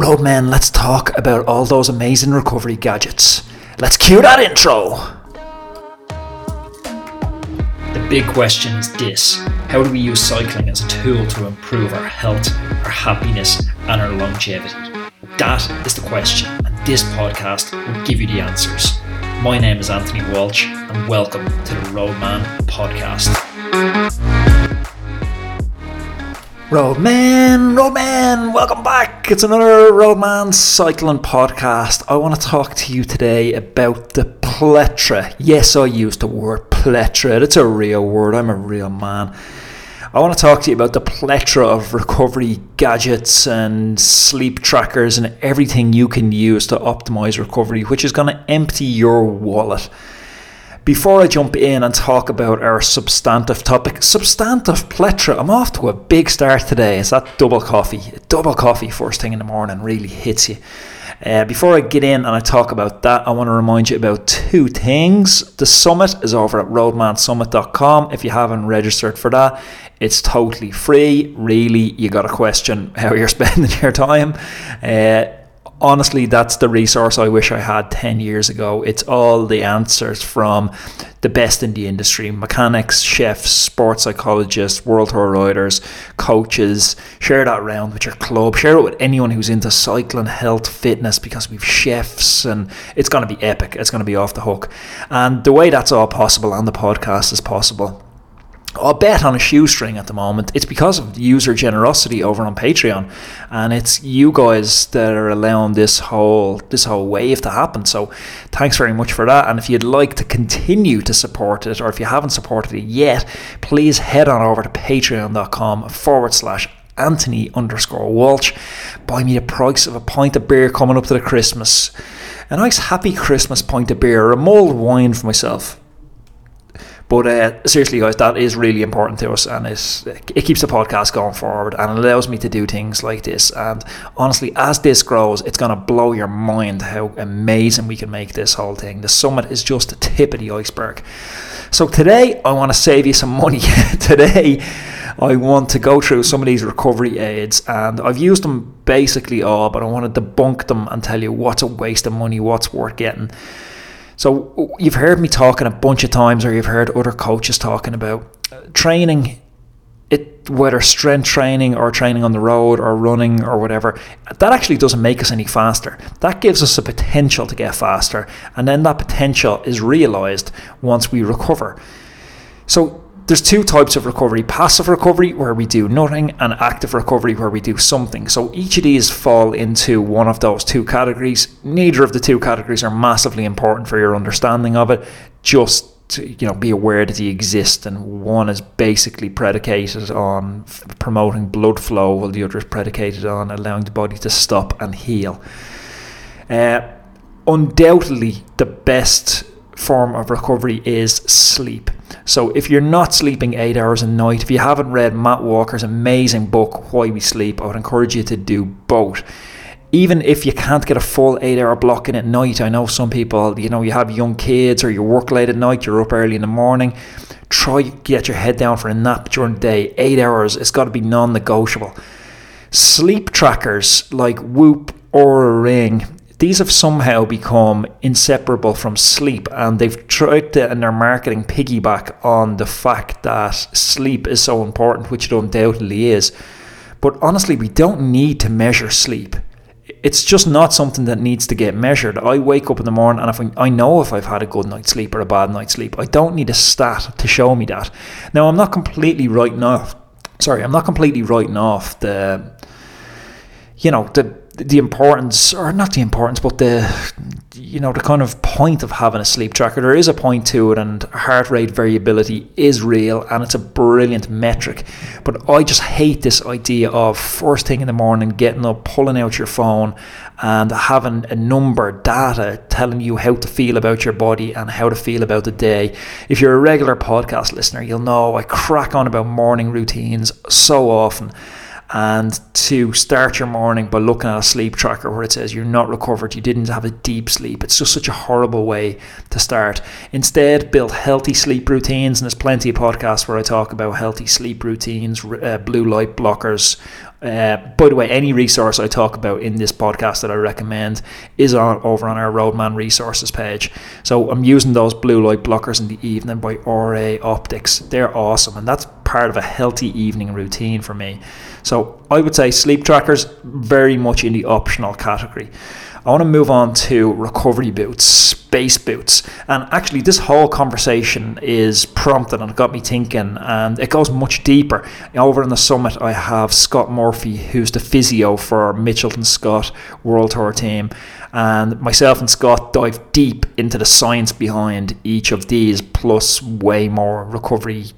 Roadman, let's talk about all those amazing recovery gadgets. Let's cue that intro. The big question is this How do we use cycling as a tool to improve our health, our happiness, and our longevity? That is the question, and this podcast will give you the answers. My name is Anthony Walsh, and welcome to the Roadman Podcast. Roadman, Roadman, welcome back. It's another Roadman Cycling Podcast. I want to talk to you today about the plethora. Yes, I used the word plethora. It's a real word. I'm a real man. I want to talk to you about the plethora of recovery gadgets and sleep trackers and everything you can use to optimize recovery, which is going to empty your wallet. Before I jump in and talk about our substantive topic, substantive plethora, I'm off to a big start today. It's that double coffee. Double coffee first thing in the morning really hits you. Uh, before I get in and I talk about that, I want to remind you about two things. The summit is over at roadmansummit.com. If you haven't registered for that, it's totally free. Really, you got a question how you're spending your time. Uh, honestly, that's the resource I wish I had 10 years ago. It's all the answers from the best in the industry mechanics, chefs, sports psychologists, world tour riders, coaches. Share that around with your club. Share it with anyone who's into cycling, health, fitness, because we've chefs and it's going to be epic. It's going to be off the hook. And the way that's all possible on the podcast is possible I'll bet on a shoestring at the moment. It's because of user generosity over on Patreon, and it's you guys that are allowing this whole this whole wave to happen. So, thanks very much for that. And if you'd like to continue to support it, or if you haven't supported it yet, please head on over to patreon.com forward slash Anthony underscore Walsh. Buy me the price of a pint of beer coming up to the Christmas. A nice happy Christmas pint of beer, or a mulled wine for myself but uh, seriously, guys, that is really important to us, and it keeps the podcast going forward, and allows me to do things like this. And honestly, as this grows, it's gonna blow your mind how amazing we can make this whole thing. The summit is just the tip of the iceberg. So today, I want to save you some money. today. I want to go through some of these recovery aids, and I've used them basically all, but I want to debunk them and tell you what's a waste of money, what's worth getting. So you've heard me talking a bunch of times, or you've heard other coaches talking about uh, training. It whether strength training or training on the road or running or whatever, that actually doesn't make us any faster. That gives us the potential to get faster, and then that potential is realized once we recover. So there's two types of recovery passive recovery where we do nothing and active recovery where we do something. So each of these fall into one of those two categories. Neither of the two categories are massively important for your understanding of it. Just to, you know be aware that they exist and one is basically predicated on f- promoting blood flow while the other is predicated on allowing the body to stop and heal. Uh, undoubtedly the best form of recovery is sleep so if you're not sleeping eight hours a night, if you haven't read Matt Walker's amazing book, Why We Sleep, I would encourage you to do both. Even if you can't get a full eight hour block in at night, I know some people, you know, you have young kids or you work late at night, you're up early in the morning. Try get your head down for a nap during the day. Eight hours, it's got to be non negotiable. Sleep trackers like Whoop Oura Ring these have somehow become inseparable from sleep, and they've tried to, in their marketing, piggyback on the fact that sleep is so important, which it undoubtedly is. But honestly, we don't need to measure sleep. It's just not something that needs to get measured. I wake up in the morning and if I, I know if I've had a good night's sleep or a bad night's sleep. I don't need a stat to show me that. Now, I'm not completely writing off. Sorry, I'm not completely writing off the, you know, the the importance, or not the importance, but the you know the kind of point of having a sleep tracker. There is a point to it, and heart rate variability is real, and it's a brilliant metric. But I just hate this idea of first thing in the morning getting up, pulling out your phone, and having a number, data telling you how to feel about your body and how to feel about the day. If you're a regular podcast listener, you'll know I crack on about morning routines so often and to start your morning by looking at a sleep tracker where it says you're not recovered, you didn't have a deep sleep. It's just such a horrible way to start. Instead, build healthy sleep routines, and there's plenty of podcasts where I talk about healthy sleep routines, uh, blue light blockers, uh, by the way, any resource I talk about in this podcast that I recommend is on over on our Roadman resources page. So I'm using those blue light blockers in the evening by RA Optics. They're awesome, and that's part of a healthy evening routine for me. So I would say sleep trackers very much in the optional category. I want to move on to recovery boots, space boots. And actually, this whole conversation is prompted and it got me thinking, and it goes much deeper. Over in the summit, I have Scott Murphy, who's the physio for Mitchelton Scott World Tour team. And myself and Scott dive deep into the science behind each of these, plus way more recovery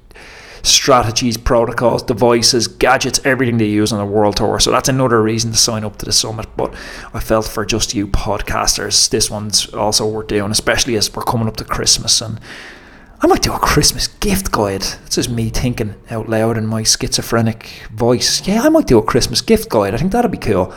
strategies, protocols, devices, gadgets, everything they use on the world tour. So that's another reason to sign up to the summit. But I felt for just you podcasters, this one's also worth doing, especially as we're coming up to Christmas and I might do a Christmas gift guide. That's just me thinking out loud in my schizophrenic voice. Yeah, I might do a Christmas gift guide. I think that'd be cool.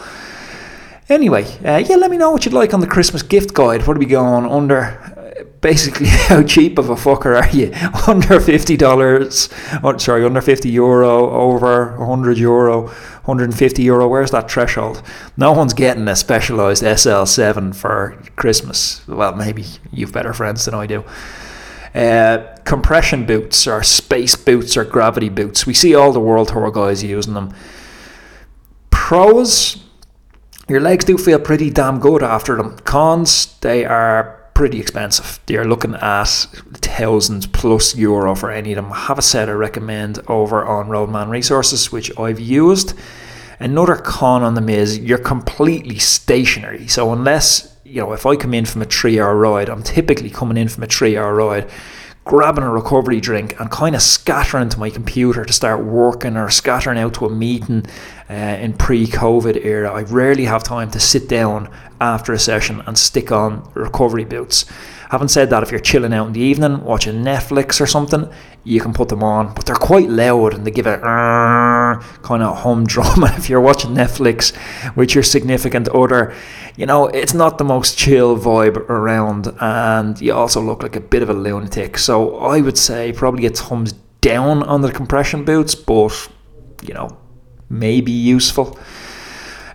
Anyway, uh, yeah, let me know what you'd like on the Christmas gift guide. What are we going under? Basically how cheap of a fucker are you? Under $50 oh, sorry under 50 euro over 100 euro 150 euro where's that threshold? No one's getting a specialized sl7 for christmas. Well maybe you've better friends than i do. Uh, compression boots or space boots or gravity boots. We see all the world tour guys using them. Pros your legs do feel pretty damn good after them. Cons they are pretty expensive. They are looking at thousands plus euro for any of them. I have a set I recommend over on Roadman Resources, which I've used. Another con on them is you're completely stationary. So unless you know, if I come in from a three-hour ride, I'm typically coming in from a three-hour ride grabbing a recovery drink and kind of scattering to my computer to start working or scattering out to a meeting uh, in pre-COVID era. I rarely have time to sit down after a session and stick on recovery boots. Having said that, if you're chilling out in the evening, watching Netflix or something, you can put them on, but they're quite loud and they give a kind of humdrum. If you're watching Netflix with your significant other, you know, it's not the most chill vibe around, and you also look like a bit of a lunatic. So I would say probably a thumbs down on the compression boots, but you know, maybe useful.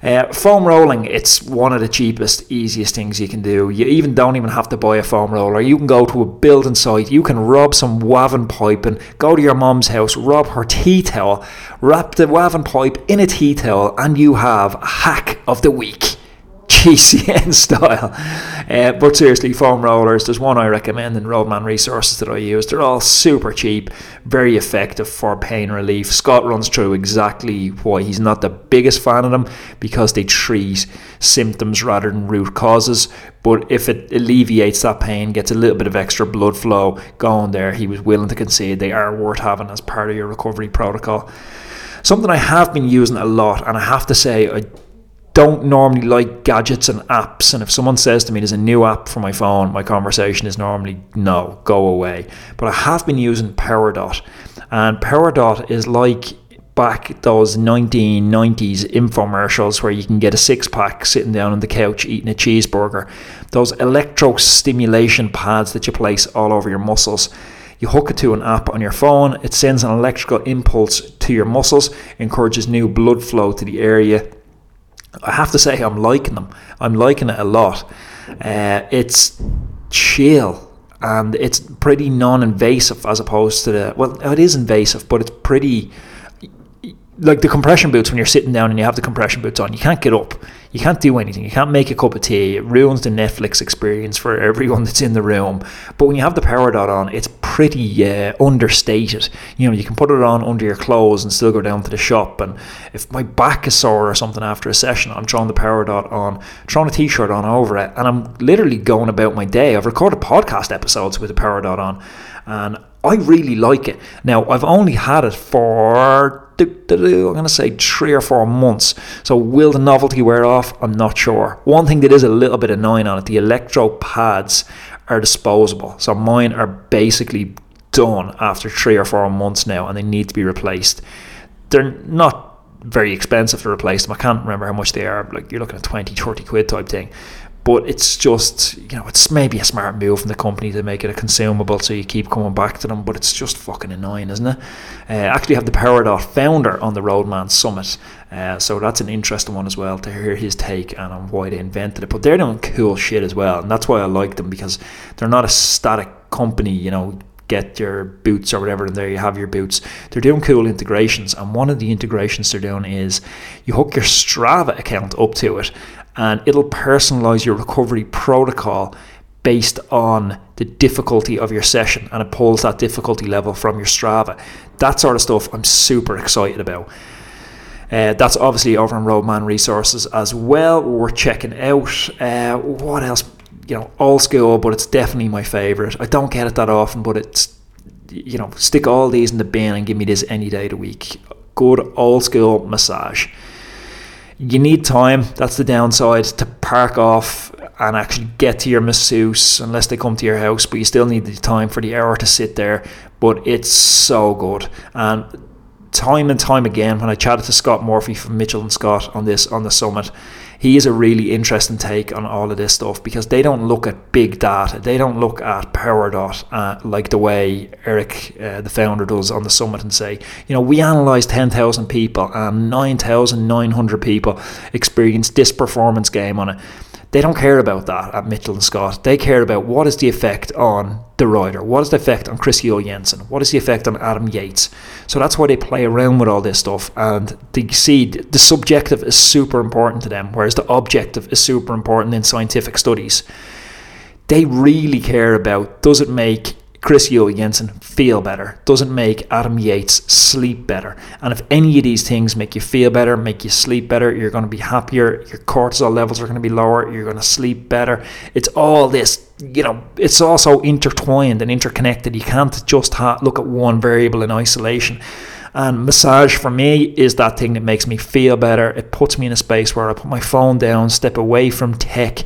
Uh, foam rolling, it's one of the cheapest, easiest things you can do. You even don't even have to buy a foam roller. You can go to a building site, you can rob some wavin pipe and go to your mom's house, rob her tea towel, wrap the wavin pipe in a tea towel, and you have a hack of the week. GCN style. Uh, but seriously, foam rollers, there's one I recommend in Roadman Resources that I use. They're all super cheap, very effective for pain relief. Scott runs through exactly why he's not the biggest fan of them because they treat symptoms rather than root causes. But if it alleviates that pain, gets a little bit of extra blood flow going there, he was willing to concede they are worth having as part of your recovery protocol. Something I have been using a lot, and I have to say, I don't normally like gadgets and apps. And if someone says to me there's a new app for my phone, my conversation is normally no, go away. But I have been using PowerDot. And PowerDot is like back those 1990s infomercials where you can get a six pack sitting down on the couch eating a cheeseburger. Those electro stimulation pads that you place all over your muscles. You hook it to an app on your phone, it sends an electrical impulse to your muscles, encourages new blood flow to the area I have to say I'm liking them. I'm liking it a lot. Uh, it's chill and it's pretty non-invasive as opposed to the well, it is invasive, but it's pretty like the compression boots when you're sitting down and you have the compression boots on. You can't get up you can't do anything. You can't make a cup of tea. It ruins the Netflix experience for everyone that's in the room. But when you have the PowerDot on, it's pretty uh, understated. You know, you can put it on under your clothes and still go down to the shop. And if my back is sore or something after a session, I'm throwing the PowerDot on, throwing a t-shirt on over it, and I'm literally going about my day. I've recorded podcast episodes with the PowerDot on, and I really like it. Now, I've only had it for I'm going to say three or four months. So will the novelty wear off? I'm not sure. One thing that is a little bit annoying on it, the electro pads are disposable. So mine are basically done after three or four months now, and they need to be replaced. They're not very expensive to replace them. I can't remember how much they are. Like you're looking at 20, 30 quid type thing. But it's just, you know, it's maybe a smart move from the company to make it a consumable so you keep coming back to them, but it's just fucking annoying, isn't it? Uh, actually have the PowerDot founder on the Roadman Summit, uh, so that's an interesting one as well to hear his take and on why they invented it. But they're doing cool shit as well, and that's why I like them because they're not a static company, you know, get your boots or whatever, and there you have your boots. They're doing cool integrations, and one of the integrations they're doing is you hook your Strava account up to it, and it'll personalize your recovery protocol based on the difficulty of your session and it pulls that difficulty level from your Strava. That sort of stuff I'm super excited about. Uh, that's obviously over on Roadman Resources as well. We're checking out. Uh, what else? You know, old school, but it's definitely my favourite. I don't get it that often, but it's, you know, stick all these in the bin and give me this any day of the week. Good old school massage you need time. That's the downside to park off and actually get to your masseuse unless they come to your house. But you still need the time for the hour to sit there. But it's so good and time and time again when I chatted to Scott Murphy from Mitchelton Scott on this on the summit, he is a really interesting take on all of this stuff because they don't look at big data. They don't look at PowerDot uh, like the way Eric, uh, the founder, does on the summit and say, you know, we analysed 10,000 people and 9,900 people experienced this performance game on it. They don't care about that at Mitchelton Scott. They care about what is the effect on the rider, what is the effect on Chris Juul-Jensen, what is the effect on Adam Yates. So that's why they play around with all this stuff, and they see the subjective is super important to them, whereas the objective is super important in scientific studies. They really care about does it make Chris Juul-Jensen feel better, doesn't make Adam Yates sleep better. And if any of these things make you feel better, make you sleep better, you're going to be happier, your cortisol levels are going to be lower, you're going to sleep better. It's all this, you know, it's also intertwined and interconnected. You can't just ha- look at one variable in isolation. And massage for me is that thing that makes me feel better. It puts me in a space where I put my phone down, step away from tech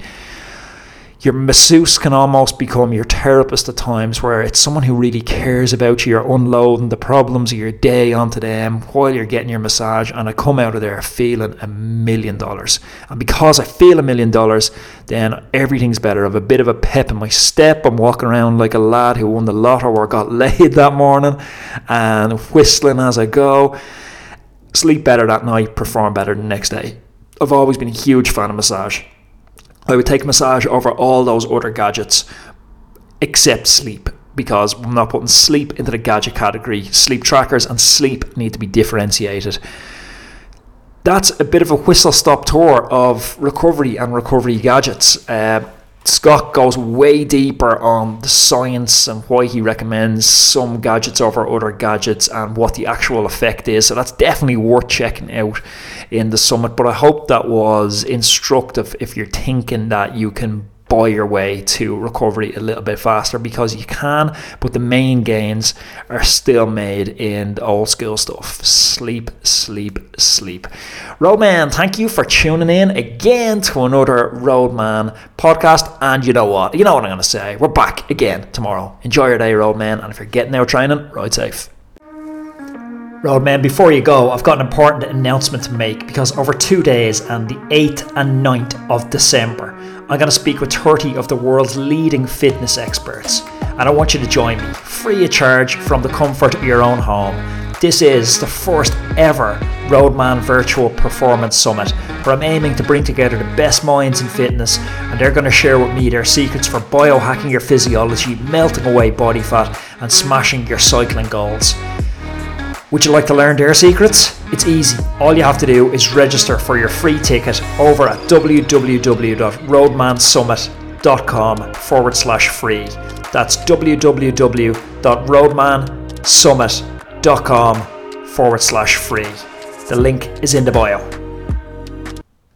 your masseuse can almost become your therapist at times, where it's someone who really cares about you. You're unloading the problems of your day onto them while you're getting your massage, and I come out of there feeling a million dollars. And because I feel a million dollars, then everything's better. I have a bit of a pep in my step. I'm walking around like a lad who won the lotto or got laid that morning, and whistling as I go. Sleep better that night, perform better the next day. I've always been a huge fan of massage. I would take massage over all those other gadgets except sleep because I'm not putting sleep into the gadget category. Sleep trackers and sleep need to be differentiated. That's a bit of a whistle stop tour of recovery and recovery gadgets. Uh, Scott goes way deeper on the science and why he recommends some gadgets over other gadgets and what the actual effect is. So that's definitely worth checking out in the summit. But I hope that was instructive if you're thinking that you can buy your way to recovery a little bit faster because you can, but the main gains are still made in the old school stuff. Sleep, sleep, sleep. Roadman, thank you for tuning in again to another Roadman podcast. And you know what? You know what I'm going to say. We're back again tomorrow. Enjoy your day, Roadman. And if you're getting out training, ride safe. Roadman, before you go, I've got an important announcement to make because over two days on the 8th and 9th of December, I'm going to speak with 30 of the world's leading fitness experts. And I want you to join me, free of charge from the comfort of your own home. This is the first ever Roadman Virtual Performance Summit, where I'm aiming to bring together the best minds in fitness, and they're going to share with me their secrets for biohacking your physiology, melting away body fat, and smashing your cycling goals. Would you like to learn their secrets? It's easy. All you have to do is register for your free ticket over at www.roadmansummit.com forward slash free. That's www.roadmansummit.com forward slash free. The link is in the bio.